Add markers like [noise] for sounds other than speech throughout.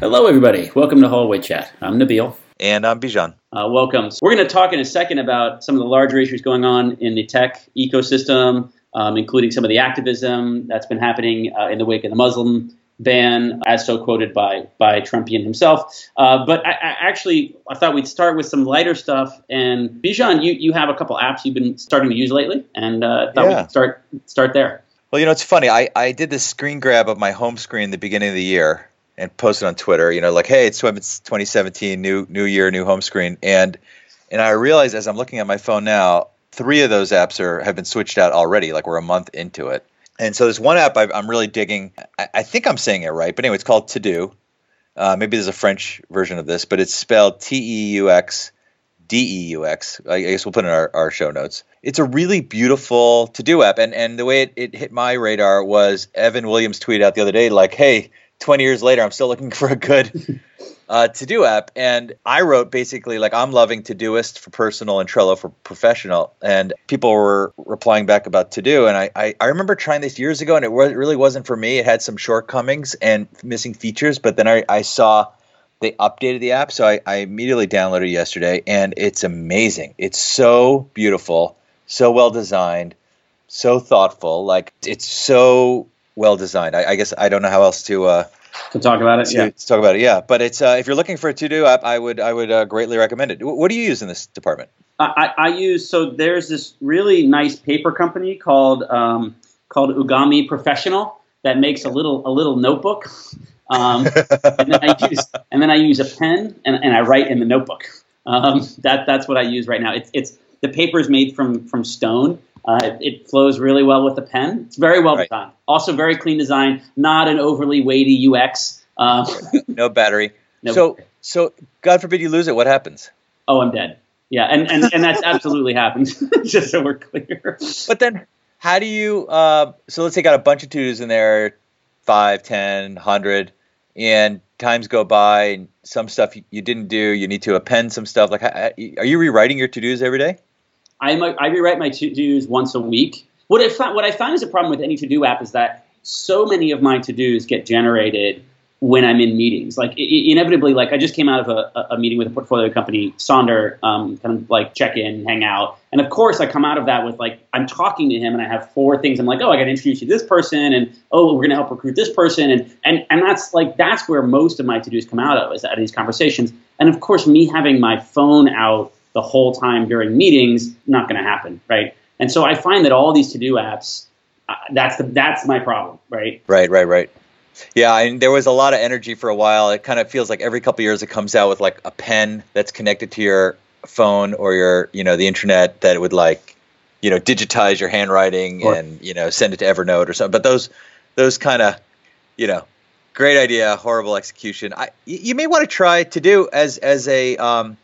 Hello, everybody. Welcome to Hallway Chat. I'm Nabeel. And I'm Bijan. Uh, welcome. We're going to talk in a second about some of the larger issues going on in the tech ecosystem, um, including some of the activism that's been happening uh, in the wake of the Muslim ban, as so quoted by by Trumpian himself. Uh, but I, I actually, I thought we'd start with some lighter stuff. And Bijan, you, you have a couple apps you've been starting to use lately, and uh, thought Yeah. we'd start start there. Well, you know, it's funny. I, I did this screen grab of my home screen in the beginning of the year and posted on Twitter, you know, like, hey, it's, it's 2017, new new year, new home screen. And and I realized as I'm looking at my phone now, three of those apps are have been switched out already. Like we're a month into it. And so there's one app I, I'm really digging. I, I think I'm saying it right, but anyway, it's called Teux Deux. Uh, maybe there's a French version of this, but it's spelled T E U X D E U X. I guess we'll put in our, our show notes. It's a really beautiful to do app. And, and the way it, it hit my radar was Evan Williams tweeted out the other day, like, hey, 20 years later, I'm still looking [laughs] for a good uh, to do app. And I wrote basically, like, I'm loving Todoist for personal and Trello for professional. And people were replying back about to do. And I, I, I remember trying this years ago, and it, was, it really wasn't for me. It had some shortcomings and missing features. But then I, I saw they updated the app so I, I immediately downloaded yesterday and it's amazing it's so beautiful so well designed so thoughtful like it's so well designed i, I guess i don't know how else to uh To talk about it, to, yeah. to talk about it yeah but it's uh if you're looking for a to-do app i would i would uh, greatly recommend it Wh- what do you use in this department I, I I use so there's this really nice paper company called um, called Ogami Professional that makes a little a little notebook, um, and then I use and then I use a pen and, and I write in the notebook. Um, that that's what I use right now. It's it's the paper is made from from stone. Uh, it, it flows really well with the pen. It's very well Right. designed. Also very clean design. Not an overly weighty UX. Um, [laughs] no battery [laughs] No so so god forbid you lose it what happens oh, I'm dead. Yeah, and, and, and that's absolutely happened. [laughs] Just so we're clear. But then, how do you? Uh, so let's say you got a bunch of twos in there, five, ten, hundred, and times go by, and some stuff you, you didn't do. You need to append some stuff. Like, how- are you rewriting your to dos every day? I, rewrite my to dos once a week. What I find, what I find is a problem with any to do app is that so many of my to dos get generated when I'm in meetings. Like inevitably, like I just came out of a, a- meeting with a portfolio company, Sonder, um, kind of like check in, hang out, and of course I come out of that with like I'm talking to him and I have four things. I'm like, oh, I got to introduce you to this person, and oh, we're to help recruit this person, and and and that's like that's where most of my to dos come out of is out of these conversations. And of course, me having my phone out the whole time during meetings not going to happen, right? And so I find that all these to do apps, uh, that's the that's my problem, right? Right, right, right. Yeah, and there was a lot of energy for a while. It kind of feels like every couple of years it comes out with like a pen that's connected to your phone or your, you know, the internet that would like, you know, digitize your handwriting Sure. and you know send it to Evernote or something. But those, those kind of, you know, great idea, horrible execution. I you may want to try to do as as a um,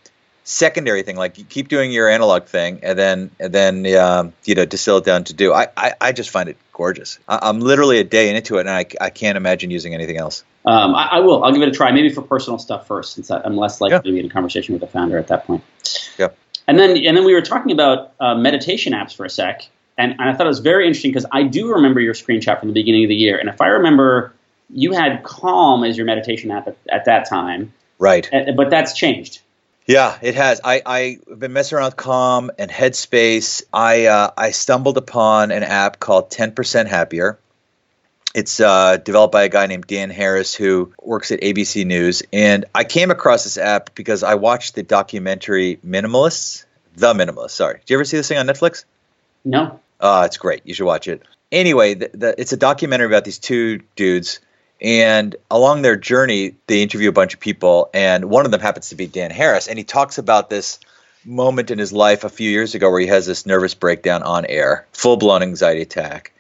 secondary thing, like you keep doing your analog thing, and then and then um, you know distill it down to do. I, I, I just find it gorgeous. I, I'm literally a day into it, and I, I can't imagine using anything else. Um, I, I will. I'll give it a try, maybe for personal stuff first, since I'm less likely Yeah. to be in a conversation with the founder at that point. Yeah. And then and then we were talking about uh, meditation apps for a sec, and, and I thought it was very interesting because I do remember your screenshot from the beginning of the year, and if I remember, you had Calm as your meditation app at, at that time, Right. uh, but that's changed. Yeah, it has. I I've been messing around with Calm and Headspace. I uh, I stumbled upon an app called Ten Percent Happier. It's uh, developed by a guy named Dan Harris who works at ABC News, and I came across this app because I watched the documentary Minimalists, The Minimalists. Sorry, did you ever see this thing on Netflix? No. Uh, it's great. You should watch it. Anyway, the, the, it's a documentary about these two dudes, and along their journey, they interview a bunch of people, and one of them happens to be Dan Harris, and he talks about this moment in his life a few years ago where he has this nervous breakdown on air, full blown anxiety attack,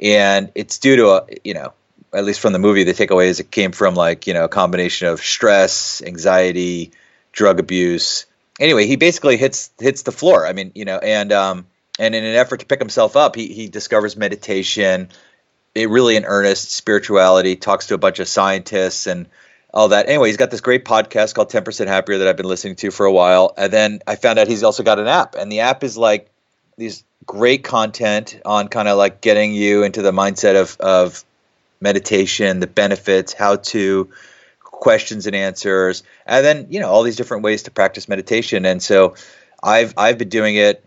and it's due to a you know at least from the movie the takeaway is it came from like you know a combination of stress, anxiety, drug abuse. Anyway, he basically hits hits the floor. I mean, you know, and um, and in an effort to pick himself up, he he discovers meditation, it really in earnest spirituality, talks to a bunch of scientists and all that. Anyway, he's got this great podcast called 10% Happier that I've been listening to for a while. And then I found out he's also got an app, and the app is like these great content on kind of like getting you into the mindset of of meditation, the benefits, how to questions and answers, and then you know all these different ways to practice meditation. And so, I've I've been doing it,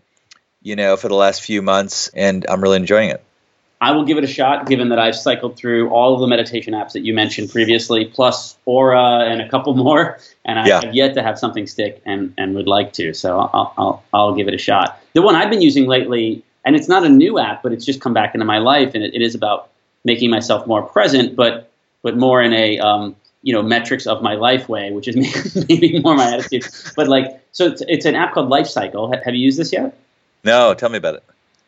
you know, for the last few months, and I'm really enjoying it. I will give it a shot, given that I've cycled through all of the meditation apps that you mentioned previously, plus Aura and a couple [laughs] more, and I yeah. have yet to have something stick, and, and would like to. So I'll, I'll I'll give it a shot. The one I've been using lately, and it's not a new app, but it's just come back into my life, and it, it is about making myself more present, but but more in a um, you know metrics of my life way, which is [laughs] maybe more my attitude. But like, so it's, it's an app called Life Cycle. Have you used this yet? No, tell me about it.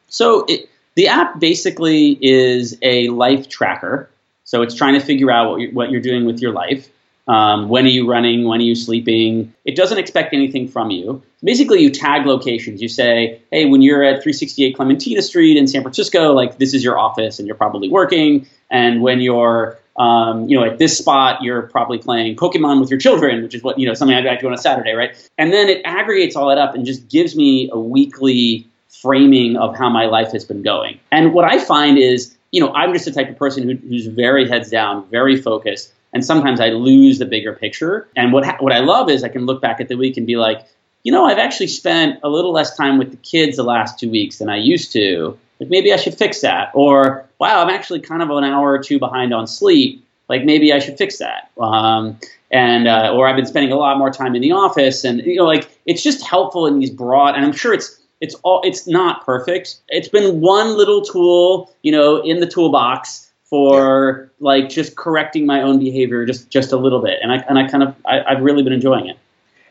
So it, the app basically is a life tracker. So it's trying to figure out what you're, what you're doing with your life. Um, when are you running? When are you sleeping? It doesn't expect anything from you. Basically, you tag locations. You say, hey, when you're at 368 Clementina Street in San Francisco, like this is your office and you're probably working. And when you're um, you know, at this spot, you're probably playing Pokemon with your children, which is what, you know, something I do on a Saturday, right? And then it aggregates all that up and just gives me a weekly framing of how my life has been going. And what I find is, you know, I'm just the type of person who, who's very heads down, very focused, and sometimes I lose the bigger picture. And what ha- what I love is I can look back at the week and be like, you know, I've actually spent a little less time with the kids the last two weeks than I used to. Like maybe I should fix that. Or wow, I'm actually kind of an hour or two behind on sleep. Like maybe I should fix that. Um, and uh, or I've been spending a lot more time in the office, and you know, like it's just helpful in these broad. And I'm sure it's it's all it's not perfect. It's been one little tool, you know, in the toolbox for yeah. like just correcting my own behavior just just a little bit, and I and I kind of I, I've really been enjoying it.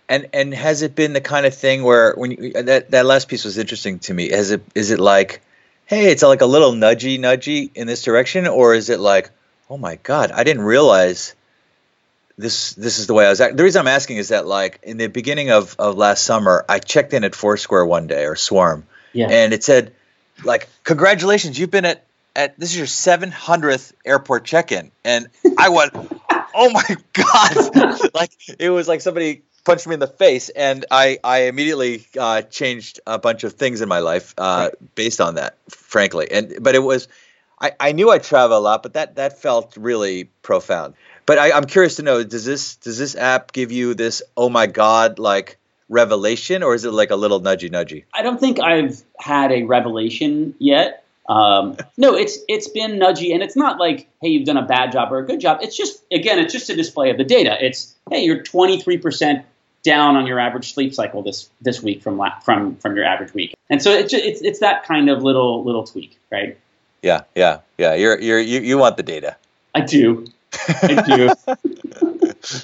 And and has it been the kind of thing where when you, that that last piece was interesting to me? Has it is it like, hey, it's like a little nudgy nudgy in this direction, or is it like, oh my god, I didn't realize this this is the way I was. The reason I'm asking is that like in the beginning of, of last summer, I checked in at Foursquare one day or Swarm, yeah. and it said like congratulations, you've been at at this is your 700th airport check-in, and I went, [laughs] oh my god, [laughs] like it was like somebody punched me in the face, and I I immediately uh, changed a bunch of things in my life uh, right. based on that, frankly, and but it was. I, I knew I travel a lot, but that, that felt really profound. But I, I'm curious to know does this does this app give you this oh my god like revelation or is it like a little nudgy nudgy? I don't think I've had a revelation yet. Um, [laughs] no, it's it's been nudgy, and it's not like hey you've done a bad job or a good job. It's just again it's just a display of the data. It's hey you're 23 percent down on your average sleep cycle this this week from from from your average week, and so it's it's it's that kind of little little tweak, right? Yeah, yeah, yeah. You're you're you, you want the data. I do. I you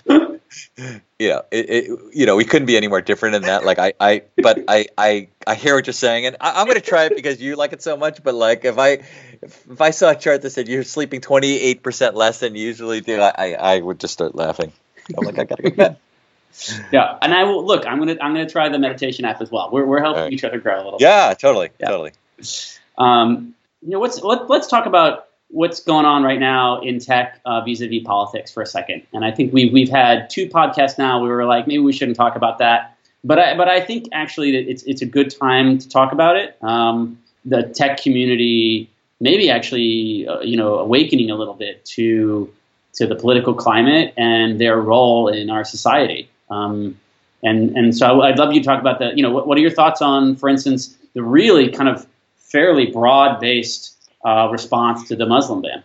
[laughs] yeah, it, it, you know, we couldn't be any more different in that. Like, I, I, but I, I, I hear what you're saying, and I, am going to try it because you like it so much. But like, if I, if, if I saw a chart that said you're sleeping 28 percent less than you usually do, I, I, I would just start laughing. I'm like, I gotta go to bed. [laughs] Yeah, and I will look. I'm gonna I'm gonna try the meditation app as well. We're we're helping right. each other grow a little. Yeah, bit. totally, yeah. totally. Um, you know, what's let, let's talk about what's going on right now in tech uh, vis-a-vis politics for a second. And I think we've we've had two podcasts now. We were like, maybe we shouldn't talk about that, but I but I think actually it's it's a good time to talk about it. Um, the tech community maybe actually uh, you know awakening a little bit to to the political climate and their role in our society. Um, and and so I'd love you to talk about the you know what, what are your thoughts on, for instance, the really kind of fairly broad based uh, response to the Muslim ban?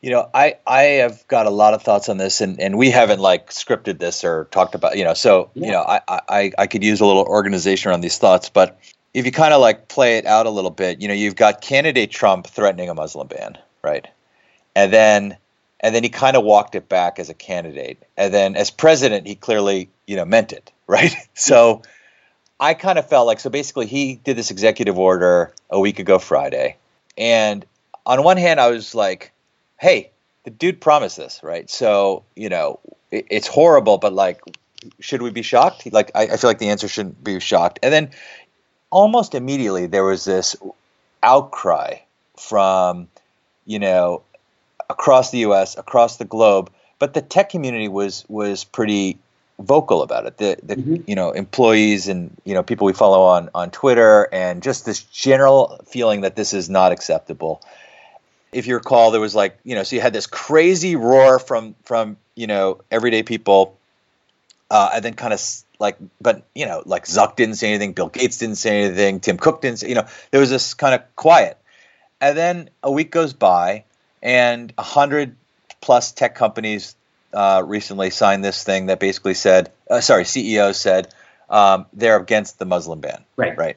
You know, I, I have got a lot of thoughts on this, and, and we haven't like scripted this or talked about, you know, so, yeah. you know, I, I, I could use a little organization around these thoughts, but if you kind of like play it out a little bit, you know, you've got candidate Trump threatening a Muslim ban, right? And then, and then he kind of walked it back as a candidate. And then as president, he clearly, you know, meant it, [laughs] right? so I kind of felt like, so basically he did this executive order a week ago Friday. And on one hand, I was like, hey, the dude promised this, right? So, you know, it, it's horrible, but like, should we be shocked? Like, I, I feel like the answer shouldn't be shocked. And then almost immediately, there was this outcry from, you know, across the US, across the globe, but the tech community was was pretty vocal about it. The the mm-hmm. you know employees and you know people we follow on on Twitter and just this general feeling that this is not acceptable if you recall, there was like, you know, so you had this crazy roar from from you know everyday people, uh, and then kind of like, but you know, like Zuck didn't say anything, Bill Gates didn't say anything, Tim Cook didn't say, you know, there was this kind of quiet, and then a week goes by, and a hundred plus tech companies uh, recently signed this thing that basically said, uh, sorry, CEOs said um, they're against the Muslim ban. Right. Right.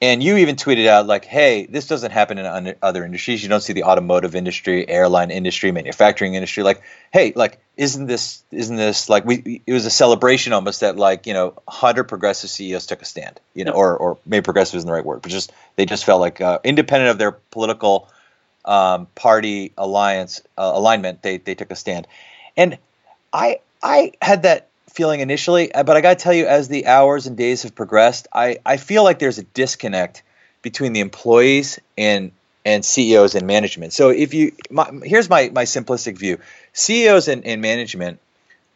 And you even tweeted out like, "Hey, this doesn't happen in other industries. You don't see the automotive industry, airline industry, manufacturing industry. Like, hey, like, isn't this isn't this like we? It was a celebration almost that like you know, hundred progressive CEOs took a stand. You know, or or maybe progressive isn't the right word, but just they just felt like uh, independent of their political um, party alliance uh, alignment, they they took a stand. And I I had that feeling initially, uh, but I got to tell you, as the hours and days have progressed, I, I feel like there's a disconnect between the employees and and CEOs and management. So if you, my, here's my my simplistic view: CEOs and, and management,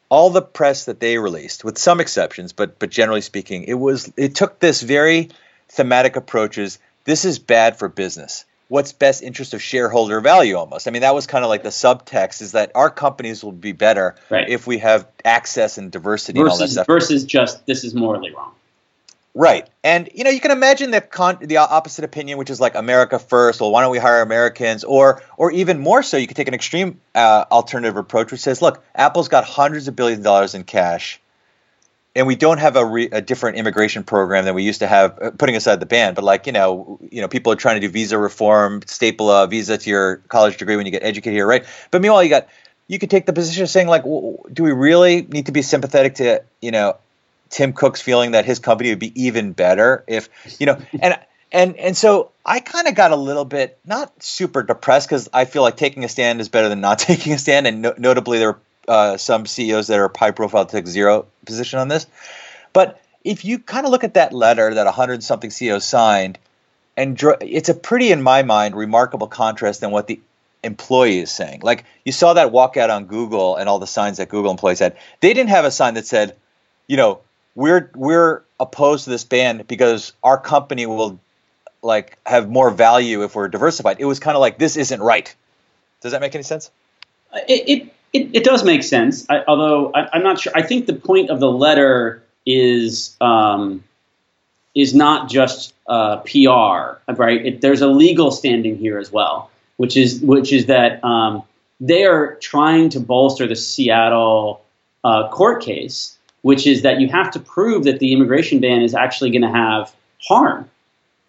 all the press that they released, with some exceptions, but but generally speaking, it was it took this very thematic approaches. This is bad for business what's best interest of shareholder value almost. I mean, that was kind of like the subtext is that our companies will be better right. if we have access and diversity versus, and all that stuff. Versus just this is morally wrong. Right. And you know, you can imagine the con- the opposite opinion which is like America first, well why don't we hire Americans or or even more so you could take an extreme uh, alternative approach which says, look, Apple's got hundreds of billions of dollars in cash and we don't have a, re, a, different immigration program than we used to have, uh, putting aside the ban. But like you know, you know, people are trying to do visa reform, staple a visa to your college degree when you get educated here, right? But meanwhile, you got you could take the position of saying like, do we really need to be sympathetic to you know Tim Cook's feeling that his company would be even better if you know and. And and so I kind of got a little bit not super depressed because I feel like taking a stand is better than not [laughs] taking a stand. And no, notably, there were uh, some CEOs that are high profile took zero position on this. But if you kind of look at that letter that 100 something CEOs signed, and dr- it's a pretty, in my mind, remarkable contrast than what the employee is saying. Like you saw that walkout on Google and all the signs that Google employees had. They didn't have a sign that said, you know, we're we're opposed to this ban because our company will like have more value if we're diversified. It was kind of like this isn't right. Does that make any sense? It, it it, it does make sense, I, although I, am not sure. I think the point of the letter is um, is not just uh, PR, right? It, there's a legal standing here as well, which is which is that um, they are trying to bolster the Seattle uh, court case, which is that you have to prove that the immigration ban is actually going to have harm,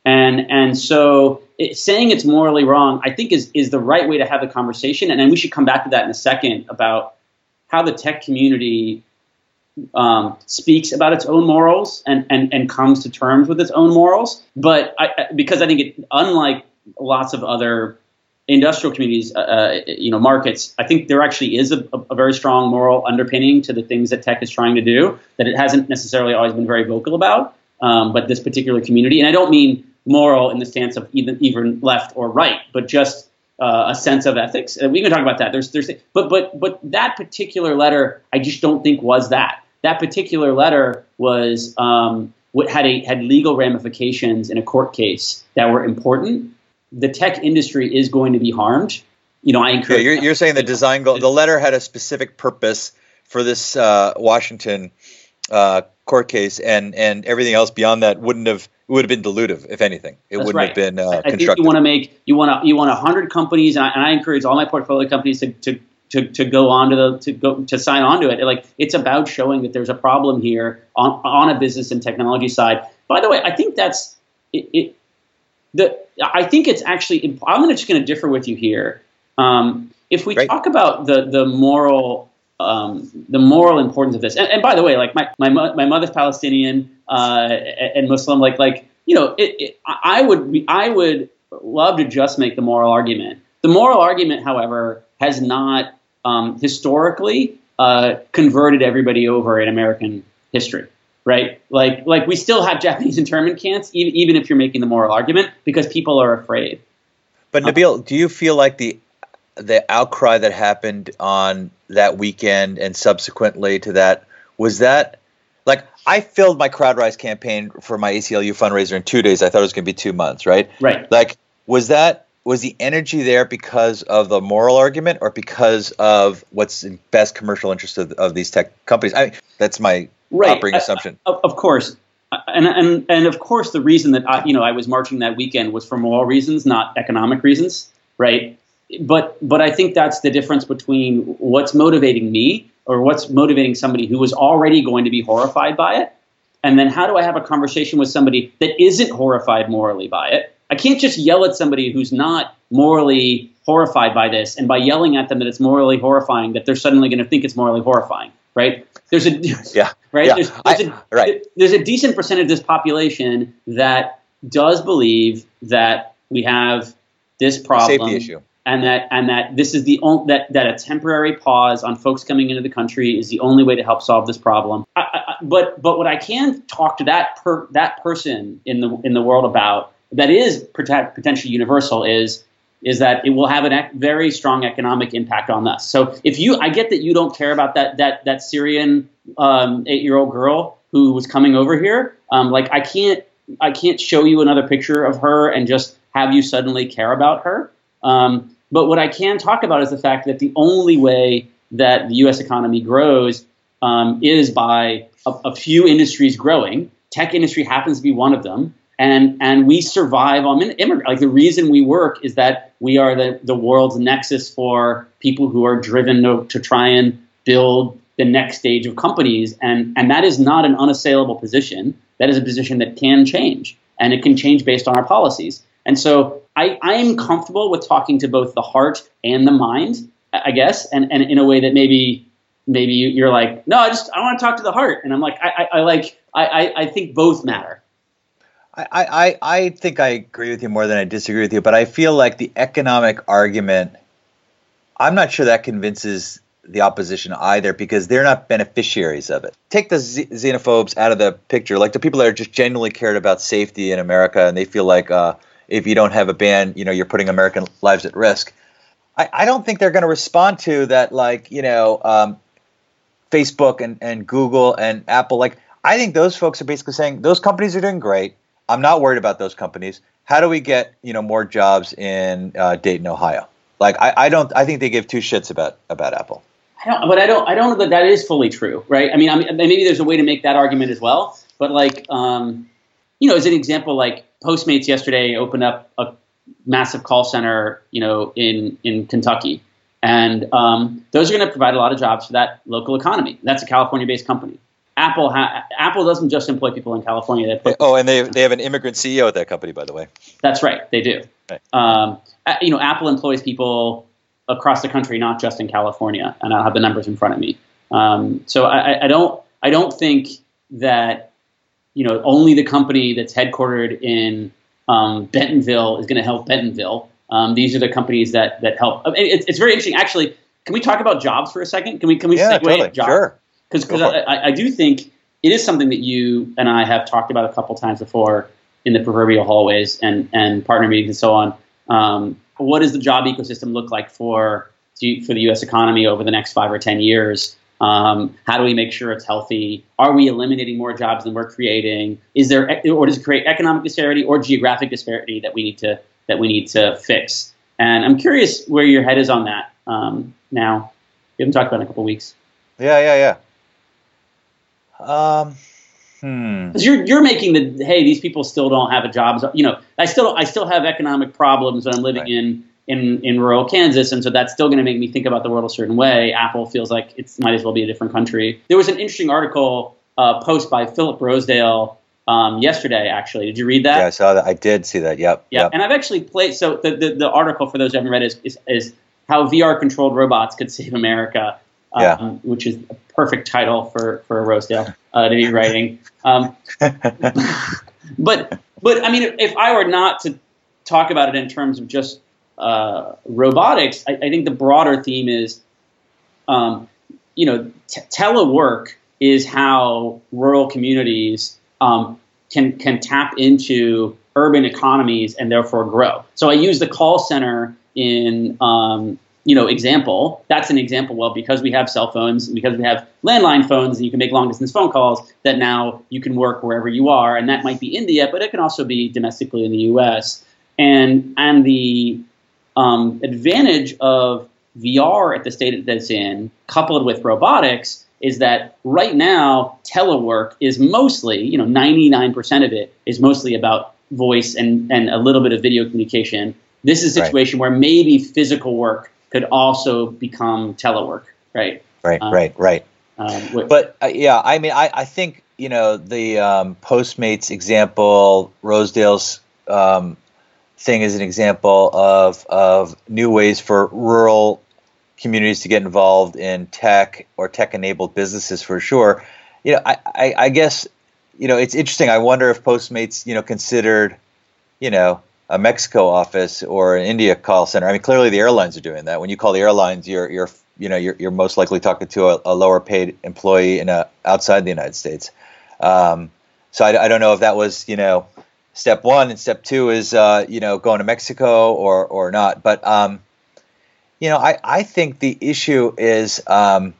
and and so it, saying it's morally wrong, I think, is is the right way to have the conversation. And then we should come back to that in a second about how the tech community um, speaks about its own morals and, and, and comes to terms with its own morals. But I, because I think it, unlike lots of other industrial communities, uh, uh, you know, markets, I think there actually is a, a, very strong moral underpinning to the things that tech is trying to do that it hasn't necessarily always been very vocal about. Um, but this particular community, and I don't mean moral in the stance of even even left or right, but just uh, a sense of ethics. And we can talk about that. There's there's but but but that particular letter, I just don't think was that. That particular letter was um, what had a had legal ramifications in a court case that were important. The tech industry is going to be harmed. You know, I encourage. Yeah, you're, you're saying the design goal. The letter had a specific purpose for this uh, Washington uh, court case, and and everything else beyond that wouldn't have would have been dilutive, if anything. It That's wouldn't right. have been uh, I think you want to make you want to you want hundred companies, and I, and I, encourage all my portfolio companies to, to to, to go on to the to go to sign on to it. Like it's about showing that there's a problem here on on a business and technology side. By the way, I think that's it. it the I think it's actually I'm just going to differ with you here. Um, if we talk about the the moral um, the moral importance of this. And, and, by the way, like my my, my mother's Palestinian uh, and Muslim, like like you know, it, it, I would I would love to just make the moral argument. The moral argument, however, has not um, historically uh, converted everybody over in American history. Right, like like we still have Japanese [laughs] internment camps, even, even if you're making the moral argument, because people are afraid. But Nabeel, do you feel like the the outcry that happened on that weekend and subsequently to that was that like I filled my CrowdRise campaign for my ACLU fundraiser in two days. I thought it was going to be two months, right? Right. Like, was that was the energy there because of the moral argument or because of what's in best commercial interest of, of these tech companies? I, that's my right. operating assumption. of, of course, and, and and of course, the reason that I, you know I was marching that weekend was for moral reasons, not economic reasons, right? But but I think that's the difference between what's motivating me or what's motivating somebody who was already going to be horrified by it, and then how do I have a conversation with somebody that isn't horrified morally by it? I can't just yell at somebody who's not morally horrified by this, and by yelling at them that it's morally horrifying, that they're suddenly going to think it's morally horrifying, right? There's a yeah, [laughs] right. Yeah. There's, there's I, a, right. There's a decent percentage of this population that does believe that we have this problem, safety issue, and that and that this is the only that that a temporary pause on folks coming into the country is the only way to help solve this problem. I, I, but but what I can talk to that per, that person in the in the world about that is potentially universal is is that it will have a very strong economic impact on us. So if you, I get that you don't care about that that that Syrian um, eight year old girl who was coming over here. Um, like I can't I can't show you another picture of her and just have you suddenly care about her. Um, but what I can talk about is the fact that the only way that the U.S. economy grows um, is by a, a few industries growing. Tech industry happens to be one of them and and we survive on immigrant. Like the reason we work is that we are the the world's nexus for people who are driven to, to try and build the next stage of companies, and and that is not an unassailable position. That is a position that can change, and it can change based on our policies. And so I I am comfortable with talking to both the heart and the mind, I guess, and and in a way that maybe maybe you're like, no, I just I want to talk to the heart, and I'm like, I I, I like I I think both matter. I, I, I think I agree with you more than I disagree with you, but I feel like the economic argument, I'm not sure that convinces the opposition either because they're not beneficiaries of it. Take the xenophobes out of the picture, like the people that are just genuinely cared about safety in America and they feel like uh, if you don't have a ban, you know, you're putting American lives at risk. I, I don't think they're going to respond to that, like, you know, um, Facebook and, and Google and Apple. Like, I think those folks are basically saying those companies are doing great I'm not worried about those companies. How do we get you know more jobs in uh, Dayton, Ohio? Like I, I don't. I think they give two shits about about Apple. I don't, but I don't. I don't know that that is fully true, right? I mean, I mean, maybe there's a way to make that argument as well. But like, um, you know, as an example, like Postmates yesterday opened up a massive call center, you know, in in Kentucky, and um, those are going to provide a lot of jobs for that local economy. That's a California-based company. Apple ha- Apple doesn't just employ people in California. They oh, and they they have an immigrant CEO at that company, by the way. That's right, they do. Right. Um, you know, Apple employs people across the country, not just in California, and I have the numbers in front of me. Um, so I, I, don't I don't think that you know only the company that's headquartered in um, Bentonville is going to help Bentonville. Um, these are the companies that that help. It's, it's very interesting, actually. Can we talk about jobs for a second? Can we can we yeah, segue totally. jobs? Sure because I, I, do think it is something that you and I have talked about a couple times before in the proverbial hallways and and partner meetings and so on. Um, what does the job ecosystem look like for for the U.S. economy over the next five or ten years? Um, how do we make sure it's healthy? Are we eliminating more jobs than we're creating? Is there or does it create economic disparity or geographic disparity that we need to that we need to fix? And I'm curious where your head is on that um, now. We haven't talked about it in a couple weeks. Yeah, yeah, yeah. Um, hmm. Because you're you're making the hey, these people still don't have a job. You know, I still I still have economic problems when I'm living right. in in in rural Kansas, and so that's still going to make me think about the world a certain way. Apple feels like it might as well be a different country. There was an interesting article uh, post by Philip Rosedale um, yesterday. Actually, did you read that? Yeah, I saw that. I did see that. Yep. Yeah, yep. and I've actually played. So the, the, the article for those who haven't read is, is, is how VR controlled robots could save America yeah. Um, which is a perfect title for for Rosedale uh, to be writing. Um, [laughs] [laughs] but but I mean, if I were not to talk about it in terms of just uh, robotics, I, I, think the broader theme is, um, you know, t- telework is how rural communities um, can can tap into urban economies and therefore grow. So I use the call center in um, you know example. That's an example. Well because we have cell phones because we have landline phones and you can make long distance phone calls that now you can work wherever you are and that might be india but it can also be domestically in the us and and the um, advantage of VR at the state that it's in, coupled with robotics, is that right now telework is mostly, you know, 99% of it is mostly about voice and, and a little bit of video communication. This is a situation right. where maybe physical work could also become telework, right? Right, um, right, right. Um, but uh, yeah, I mean, I, I think you know the um, Postmates example, Rosedale's um, thing is an example of of new ways for rural communities to get involved in tech or tech enabled businesses for sure. You know, I, I, I guess you know it's interesting. I wonder if Postmates you know considered you know a Mexico office or an India call center. I mean, clearly the airlines are doing that. When you call the airlines, you're you're you know you're, you're most likely talking to a, a lower paid employee in a, outside the United States. Um, so I, I, don't know if that was you know step one and step two is uh, you know going to Mexico or or not. But um, you know I I think the issue is um,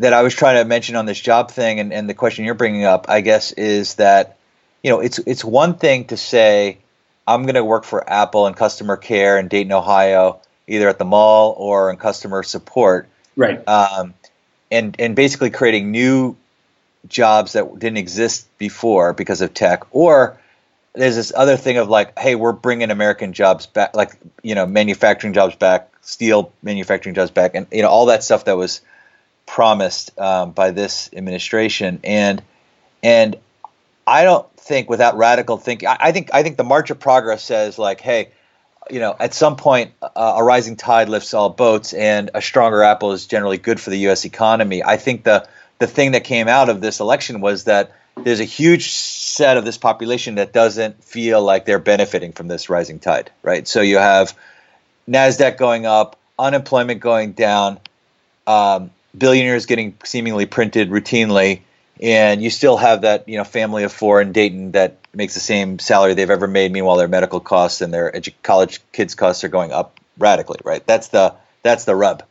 that I was trying to mention on this job thing and, and the question you're bringing up I guess is that you know it's it's one thing to say I'm going to work for Apple in customer care in Dayton Ohio either at the mall or in customer support right um, and and basically creating new jobs that didn't exist before because of tech or there's this other thing of like hey we're bringing american jobs back like you know manufacturing jobs back steel manufacturing jobs back and you know all that stuff that was promised um, by this administration. And and i don't think without radical thinking I, I, think i think the march of progress says like hey you know at some point uh, a rising tide lifts all boats and a stronger apple is generally good for the us economy. I think the the thing that came out of this election was that there's a huge set of this population that doesn't feel like they're benefiting from this rising tide, right? So you have Nasdaq going up, unemployment going down, um, billionaires getting seemingly printed routinely, and you still have that you know family of four in Dayton that makes the same salary they've ever made. Meanwhile, their medical costs and their edu- college kids' costs are going up radically, right? That's the that's the rub.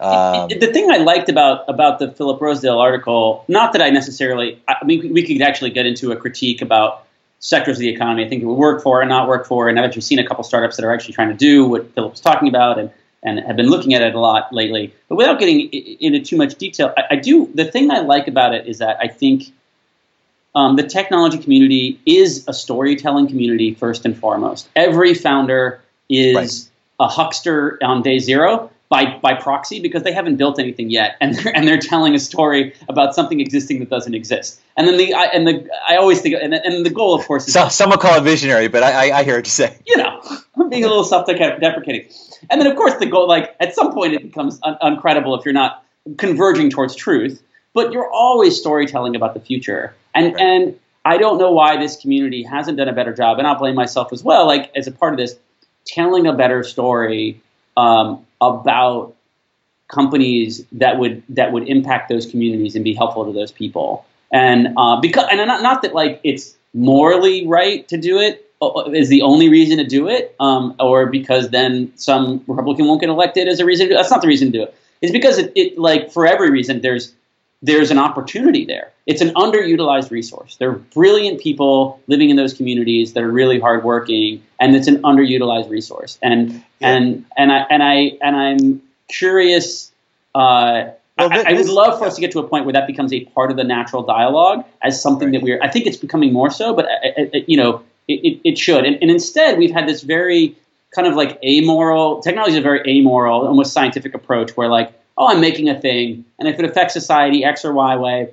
Um, the thing I liked about about the Philip Rosedale article, not that I necessarily, I mean, we could actually get into a critique about sectors of the economy I think it would work for and not work for, and I've actually seen a couple startups that are actually trying to do what Philip was talking about, and and have been looking at it a lot lately. But without getting into too much detail, I, I do. The thing I like about it is that I think um, the technology community is a storytelling community first and foremost. Every founder is right. a huckster on day zero by by proxy because they haven't built anything yet, and they're, and they're telling a story about something existing that doesn't exist. And then the I, and the I always think and, and the goal, of course, is so, some will call it visionary, but I, I, I hear what you say. You know, I'm being a little self-deprecating. And then, of course, the goal, like at some point, it becomes un- uncredible if you're not converging towards truth. But you're always storytelling about the future, and right. and I don't know why this community hasn't done a better job, and I'll blame myself as well. Like as a part of this, telling a better story um, about companies that would that would impact those communities and be helpful to those people. And uh, because and not not that like it's morally right to do it is the only reason to do it, um, or because then some Republican won't get elected as a reason. That's not the reason to do it. It's because it, it like for every reason there's there's an opportunity there. It's an underutilized resource. There are brilliant people living in those communities that are really hardworking, and it's an underutilized resource. And yeah. and and I and I and I'm curious. Uh, well, I, I, would love for us to get to a point where that becomes a part of the natural dialogue as something right. that we're. I think it's becoming more so, but I, uh, I, uh, uh, you know, it, it, it should. And, and instead, we've had this very kind of like amoral technology is a very amoral, almost scientific approach where like oh, I'm making a thing, and if it affects society X or Y way,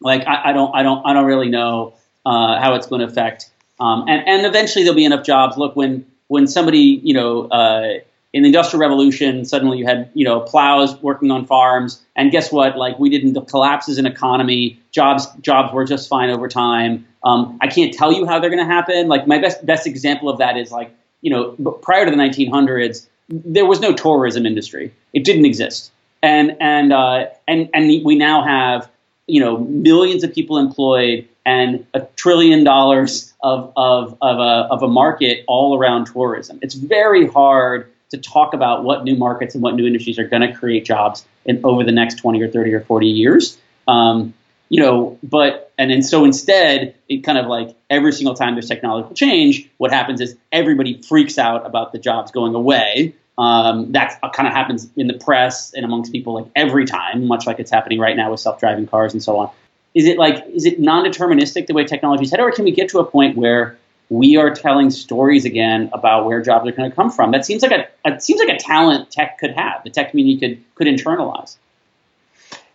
like I, I don't, I don't, I don't really know uh, how it's going to affect. Um, and and eventually there'll be enough jobs. Look, when when somebody, you know, uh, in the industrial revolution, suddenly you had you know plows working on farms, and guess what? Like we didn't the collapses in economy, jobs jobs were just fine over time. Um, I can't tell you how they're going to happen. Like my best best example of that is like you know prior to the 1900s, there was no tourism industry. It didn't exist and and uh, and and we now have you know millions of people employed and a trillion dollars of of of a of a market all around tourism. It's very hard to talk about what new markets and what new industries are going to create jobs in over the next 20 or 30 or 40 years. Um, you know, but and then so instead, it kind of like every single time there's technological change, what happens is everybody freaks out about the jobs going away. Um, that kind of happens in the press and amongst people like every time, much like it's happening right now with self-driving cars and so on. Is it like is it non-deterministic the way technology is headed, or can we get to a point where we are telling stories again about where jobs are going to come from? That seems like a seems like a talent tech could have. The tech community could could internalize.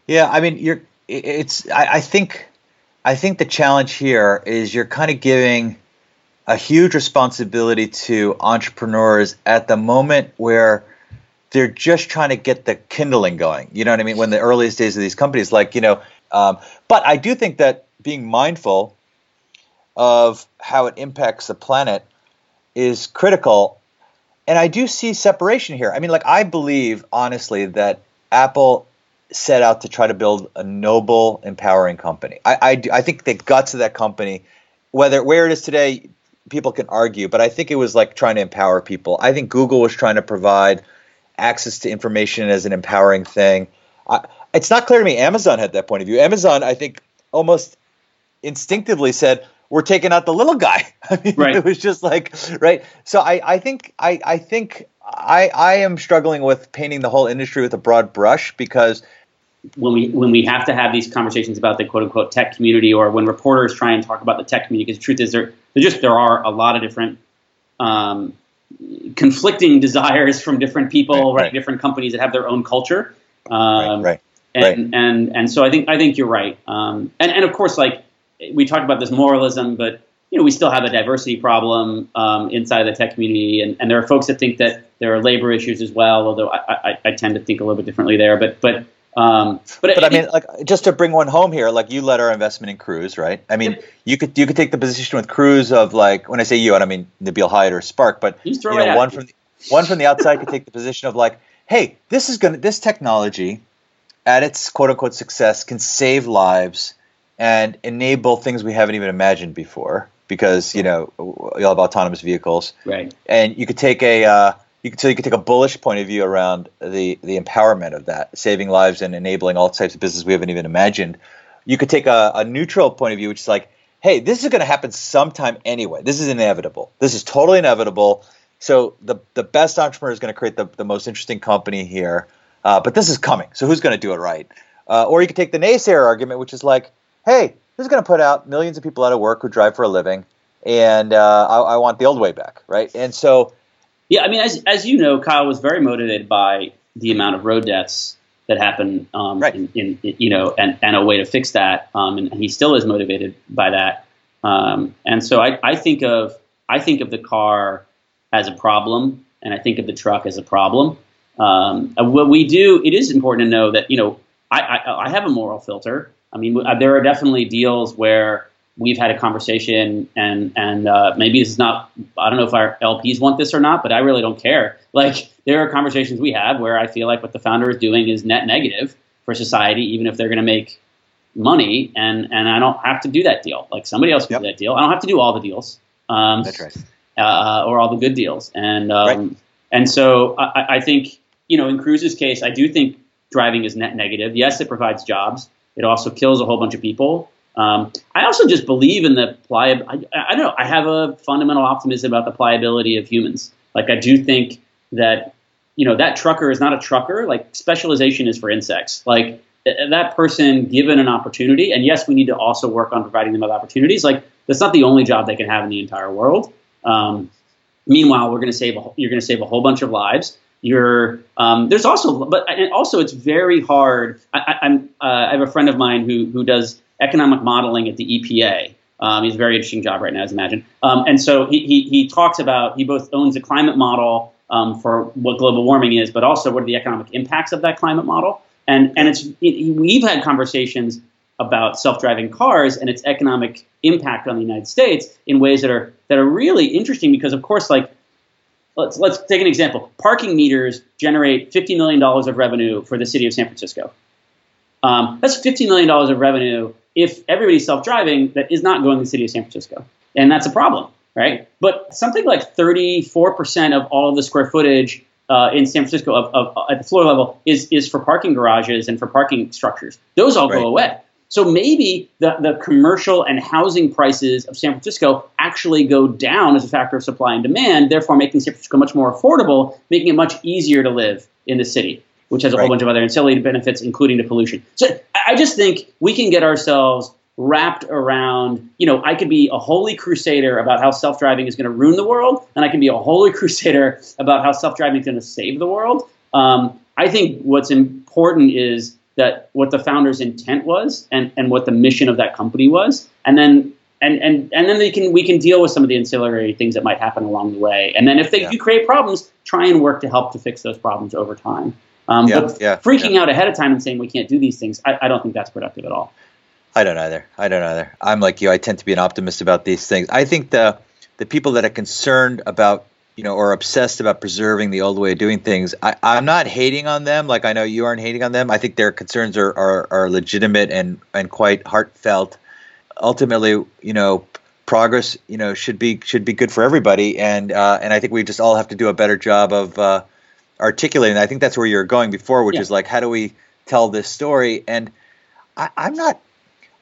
Yeah, I mean, you're it's I, I think I think the challenge here is you're kind of giving a huge responsibility to entrepreneurs at the moment where they're just trying to get the kindling going. You know what I mean? When the earliest days of these companies, like you know, um, but I do think that being mindful of how it impacts the planet is critical. And I do see separation here. I mean, like I believe honestly that Apple set out to try to build a noble, empowering company. I, I, I think the guts of that company, whether where it is today, people can argue, but I think it was like trying to empower people. I think Google was trying to provide access to information as an empowering thing. I, it's not clear to me Amazon had that point of view. Amazon, I think, almost instinctively said, "We're taking out the little guy." [laughs] I mean, right. it was just like right. So I, I think I, I think I, I am struggling with painting the whole industry with a broad brush because when we when we have to have these conversations about the quote unquote tech community, or when reporters try and talk about the tech community, because the truth is there, there just there are a lot of different um, conflicting [laughs] desires from different people, right, right, different companies that have their own culture. Um, right, right, and, and and so I think I think you're right. Um, and and of course, like we talked about this moralism, but you know we still have a diversity problem um, inside the tech community, and, and there are folks that think that there are labor issues as well. Although I, I, I tend to think a little bit differently there, but but um, but, but I, mean, like just to bring one home here, like you led our investment in Cruise, right? I mean, you could you could take the position with Cruise of like when I say you, I don't mean Nabeel Hyatt or Spark, but you, you know, one from the, one from the outside could take the position of like, hey, this is gonna this technology at its quote unquote success can save lives and enable things we haven't even imagined before because you know you'll have autonomous vehicles, right? And you could take a uh, you so you could take a bullish point of view around the the empowerment of that, saving lives and enabling all types of business we haven't even imagined. You could take a, a neutral point of view, which is like, hey, this is going to happen sometime anyway. This is inevitable. This is totally inevitable. So the the best entrepreneur is going to create the, the most interesting company here. Uh, but this is coming. So who's going to do it right? Uh, or you could take the naysayer argument, which is like, hey, this is going to put out millions of people out of work who drive for a living, and uh, I, I want the old way back, right? And so yeah, I mean, as as you know, Kyle was very motivated by the amount of road deaths that happen, um, right. in, in, you know, and, and a way to fix that, um, and he still is motivated by that. Um, and so I, I think of I think of the car as a problem, and I think of the truck as a problem. Um, what we do, it is important to know that you know I, I, I have a moral filter. I mean, there are definitely deals where we've had a conversation and and uh, maybe this is not i don't know if our lps want this or not but i really don't care. Like there are conversations we have where i feel like what the founder is doing is net negative for society even if they're going to make money and and i don't have to do that deal. Like somebody else can yep. do that deal. I don't have to do all the deals um, that's right. uh, or all the good deals. And um, right. and so I, I think you know in Cruise's case i do think driving is net negative. Yes it provides jobs. It also kills a whole bunch of people um, I also just believe in the pliability. I, don't know. I have a fundamental optimism about the pliability of humans. Like I do think that you know that trucker is not a trucker. Like specialization is for insects. Like that person given an opportunity, and yes, we need to also work on providing them with opportunities. Like that's not the only job they can have in the entire world. Um, meanwhile, we're going to save a, you're going to save a whole bunch of lives. You're um, there's also, but and also it's very hard. I, am uh, I have a friend of mine who who does economic modeling at the EPA. Um, he's a very interesting job right now, as imagine. Um, and so he, he, he, talks about, he both owns a climate model um, for what global warming is, but also what are the economic impacts of that climate model. And, and it's, it, we've had conversations about self-driving cars and its economic impact on the United States in ways that are, that are really interesting because, of course, like, let's, let's take an example. Parking meters generate $50 million of revenue for the city of San Francisco. Um, that's $50 million of revenue if everybody's self-driving that is not going to the city of San Francisco. And that's a problem, right? But something like 34% of all of the square footage uh, in San Francisco of, of, at the floor level is, is for parking garages and for parking structures. Those all right. go away. So maybe the, the commercial and housing prices of San Francisco actually go down as a factor of supply and demand, therefore making San Francisco much more affordable, making it much easier to live in the city, which has a right. whole bunch of other ancillary benefits, including the pollution. So I just think we can get ourselves wrapped around, you know, I could be a holy crusader about how self driving is going to ruin the world, and I can be a holy [laughs] crusader about how self driving is going to save the world. Um, I think what's important is that what the founder's intent was and, and what the mission of that company was. And then and, and and then they can we can deal with some of the ancillary things that might happen along the way. And then if they yeah. do create problems, try and work to help to fix those problems over time. Um, yeah, but yeah, freaking yeah. out ahead of time and saying we can't do these things, I, I don't think that's productive at all. I don't either. I don't either. I'm like you. I tend to be an optimist about these things. I think the the people that are concerned about you know, or obsessed about preserving the old way of doing things. I, I'm not hating on them, like I know you aren't hating on them. I think their concerns are, are, are legitimate and, and quite heartfelt. Ultimately, you know, progress, you know, should be should be good for everybody, and uh, and I think we just all have to do a better job of uh, articulating. I think that's where you're going before, which yeah. is like, how do we tell this story? And I, I'm not,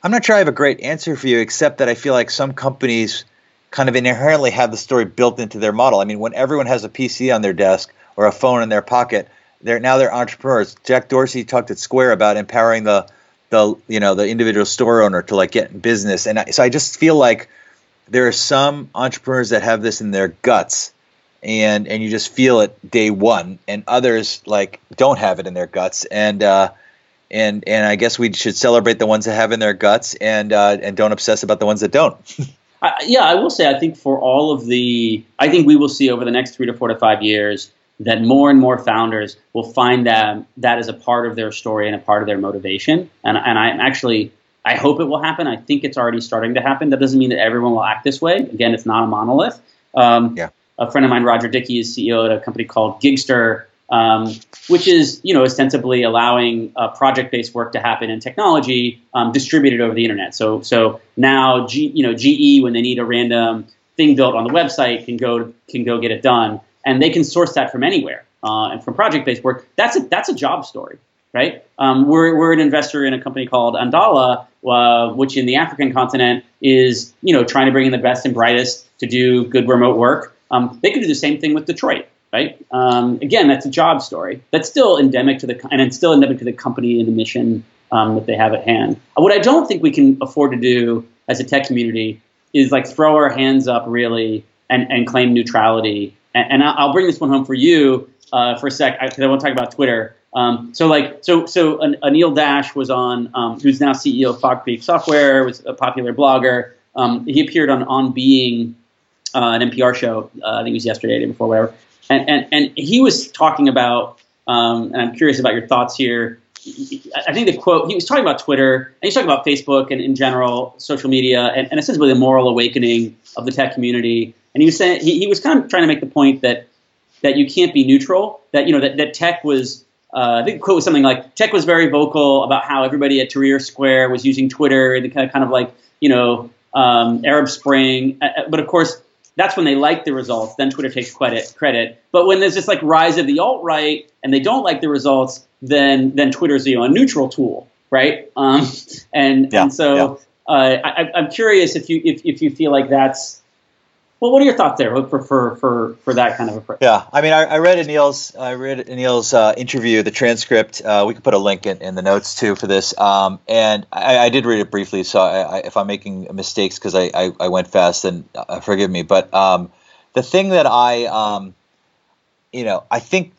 I'm not sure I have a great answer for you, except that I feel like some companies kind of inherently have the story built into their model. I mean, when everyone has a PC on their desk or a phone in their pocket, they're now they're entrepreneurs. Jack Dorsey talked at Square about empowering the the you know the individual store owner to like get in business, and I, so I just feel like there are some entrepreneurs that have this in their guts, and and you just feel it day one, and others like don't have it in their guts, and uh, and and I guess we should celebrate the ones that have in their guts, and uh, and don't obsess about the ones that don't. [laughs] yeah, I will say I think for all of the, I think we will see over the next three to four to five years that more and more founders will find that that is a part of their story and a part of their motivation. And, and I'm actually, I hope it will happen. I think it's already starting to happen. That doesn't mean that everyone will act this way. Again, it's not a monolith. Um, yeah. A friend of mine, Roger Dickey, is CEO at a company called Gigster, um, which is you know ostensibly allowing uh, project-based work to happen in technology um, distributed over the internet. So so now G, you know GE when they need a random thing built on the website can go can go get it done, and they can source that from anywhere. Uh, and from project-based work, that's a that's a job story, right? Um, we're we're an investor in a company called Andela, uh, which in the African continent is you know trying to bring in the best and brightest to do good remote work. Um, they could do the same thing with Detroit right? Um, again, that's a job story. That's still endemic to the and it's still endemic to the company and the mission um, that they have at hand. What I don't think we can afford to do as a tech community is like throw our hands up really and, and claim neutrality. And, and I'll bring this one home for you uh, for a sec because I, I want to talk about Twitter. Um, so like so so Anil Dash was on um, who's now CEO of Fog Creek Software was a popular blogger. Um, he appeared on On Being, uh, an NPR show. Uh, I think it was yesterday, day before, whatever and and, and he was talking about, um, and I'm curious about your thoughts here. I think the quote he was talking about Twitter and he's talking about Facebook and in general social media and, and essentially the moral awakening of the tech community. And he was saying he, he was kind of trying to make the point that that you can't be neutral. That you know that, that tech was uh, I think the quote was something like tech was very vocal about how everybody at Tahrir Square was using Twitter and the kind of kind of like you know um, Arab Spring. Uh, uh but of course that's when they like the results. Then Twitter takes credit. Credit. But when there's this like rise of the alt right and they don't like the results, then then Twitter's you know a neutral tool, right? Um, and yeah, and so yeah. uh, I, I'm curious if you if, if you feel like that's well, what are your thoughts there for for for, for that kind of approach? Yeah, I mean, I, I read Anil's I read Anil's uh, interview, the transcript. Uh, we could put a link in, in the notes too for this. Um, and I, I, did read it briefly, so I, if I'm making mistakes because I, I, went fast, then uh, forgive me. But um, the thing that I, um, you know, I think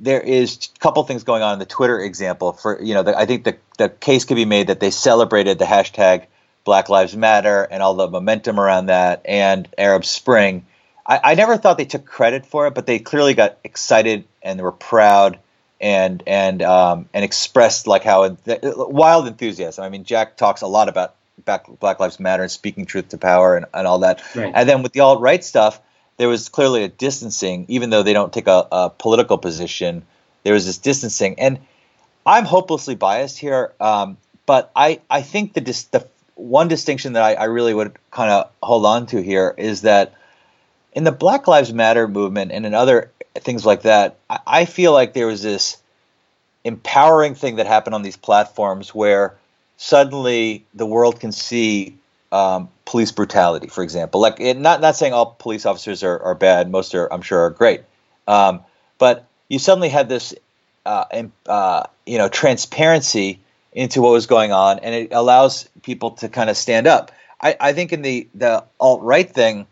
there is a couple things going on in the Twitter example. For you know, the, I think the the case could be made that they celebrated the hashtag Black Lives Matter and all the momentum around that and Arab Spring. I, I, never thought they took credit for it, but they clearly got excited and they were proud and and um, and expressed like how wild enthusiasm. I mean, Jack talks a lot about Black Lives Matter and speaking truth to power and, and all that. Right. And then with the alt right stuff, there was clearly a distancing, even though they don't take a, a political position. There was this distancing, and I'm hopelessly biased here, um, but I I think the dis- the one distinction that I, I really would kind of hold on to here is that in the Black Lives Matter movement and in other things like that, I, I feel like there was this empowering thing that happened on these platforms where suddenly the world can see um, police brutality, for example. Like, it, not not saying all police officers are, are bad. Most are, I'm sure, are great. Um, but you suddenly had this, uh, uh, you know, transparency into what was going on, and it allows people to kind of stand up. I, I think in the the alt right thing,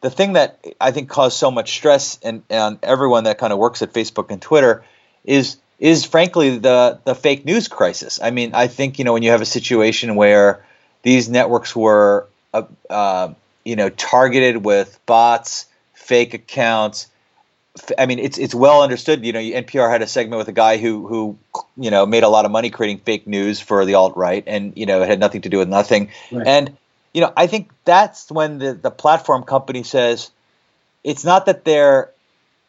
the thing that I think caused so much stress and on everyone that kind of works at Facebook and Twitter is is frankly the the fake news crisis. I mean, I think you know when you have a situation where these networks were uh, uh, you know targeted with bots, fake accounts. I mean, it's it's well understood. You know, NPR had a segment with a guy who who you know made a lot of money creating fake news for the alt right, and you know it had nothing to do with nothing. Right. And you know, I think that's when the the platform company says it's not that they're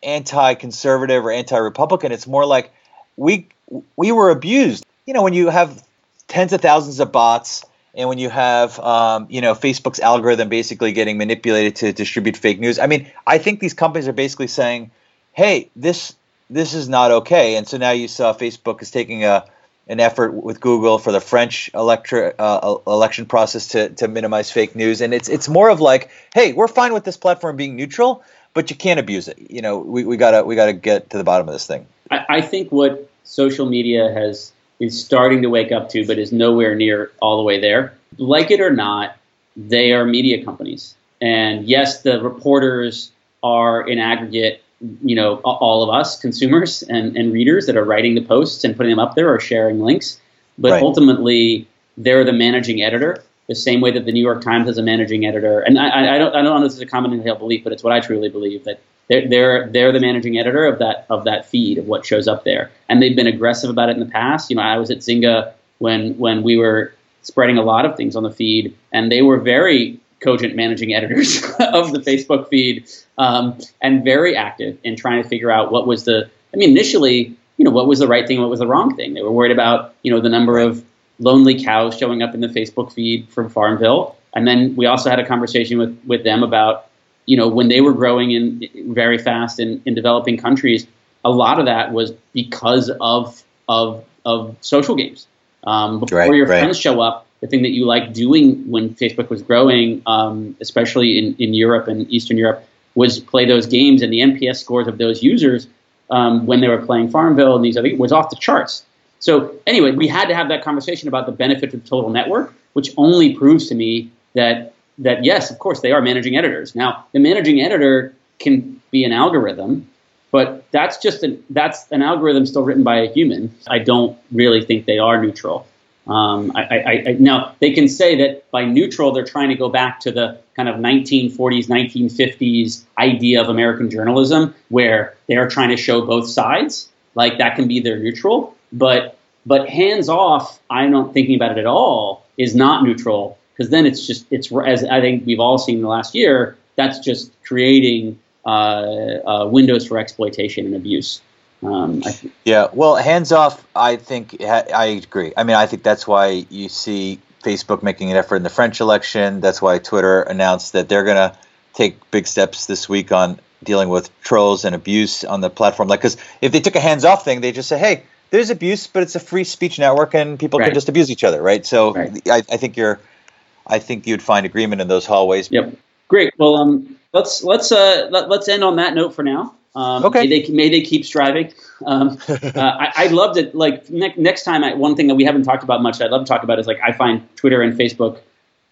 anti-conservative or anti-republican. It's more like we we were abused. You know, when you have tens of thousands of bots and when you have um, you know Facebook's algorithm basically getting manipulated to distribute fake news. I mean, I think these companies are basically saying, "Hey, this this is not okay." And so now you saw Facebook is taking a an effort with Google for the French electri- uh, election process to, to minimize fake news, and it's it's more of like, "Hey, we're fine with this platform being neutral, but you can't abuse it." You know, we, we gotta we gotta get to the bottom of this thing. I, I think what social media has is starting to wake up to, but is nowhere near all the way there. Like it or not, they are media companies. And yes, the reporters are in aggregate, you know, all of us consumers and, and readers that are writing the posts and putting them up there or sharing links. But right. ultimately, they're the managing editor, the same way that the New York Times has a managing editor. And I, I don't, I don't know if this is a common held belief, but it's what I truly believe that they're, they're, they're the managing editor of that of that feed of what shows up there, and they've been aggressive about it in the past. You know, I was at Zynga when when we were spreading a lot of things on the feed, and they were very cogent managing editors [laughs] of the Facebook feed, um, and very active in trying to figure out what was the. I mean, initially, you know, what was the right thing, what was the wrong thing. They were worried about you know the number of lonely cows showing up in the Facebook feed from Farmville, and then we also had a conversation with with them about you know, when they were growing in very fast in, in developing countries, a lot of that was because of of of social games. Um, before right, your right. friends show up, the thing that you like doing when Facebook was growing, um, especially in, in Europe and Eastern Europe, was play those games, and the NPS scores of those users um, when they were playing Farmville and these other was off the charts. So anyway, we had to have that conversation about the benefit of the total network, which only proves to me that that yes, of course, they are managing editors. Now, the managing editor can be an algorithm, but that's just an, that's an algorithm still written by a human. I don't really think they are neutral. Um, I, I, I, now they can say that by neutral they're trying to go back to the kind of 1940s, 1950s idea of American journalism, where they are trying to show both sides. Like that can be their neutral, but but hands off. I'm not thinking about it at all. Is not neutral because then it's just it's as I think we've all seen in the last year. That's just creating uh, uh, windows for exploitation and abuse. Um, yeah, well, hands off. I think I agree. I mean, I think that's why you see Facebook making an effort in the French election. That's why Twitter announced that they're going to take big steps this week on dealing with trolls and abuse on the platform. Like, because if they took a hands off thing, they just say, "Hey, there's abuse, but it's a free speech network, and people right. can just abuse each other." Right. So, right. I, I think you're I think you'd find agreement in those hallways. Yep. Great. Well, um, let's let's uh, let, us end on that note for now. Um, okay. May they, may they keep striving. Um, [laughs] uh, I, I love it. Like ne- next time, I, one thing that we haven't talked about much, I'd love to talk about is like I find Twitter and Facebook,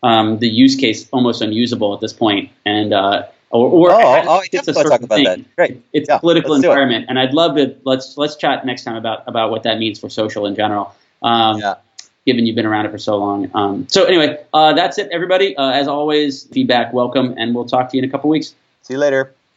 um, the use case almost unusable at this point, and uh, or, or oh, oh, it's a sort talk about that. Great. It's yeah, political environment, and I'd love to let's let's chat next time about about what that means for social in general. Um, yeah given you've been around it for so long. Um, so anyway, uh, that's it, everybody. Uh, as always, feedback welcome, and we'll talk to you in a couple weeks. See you later.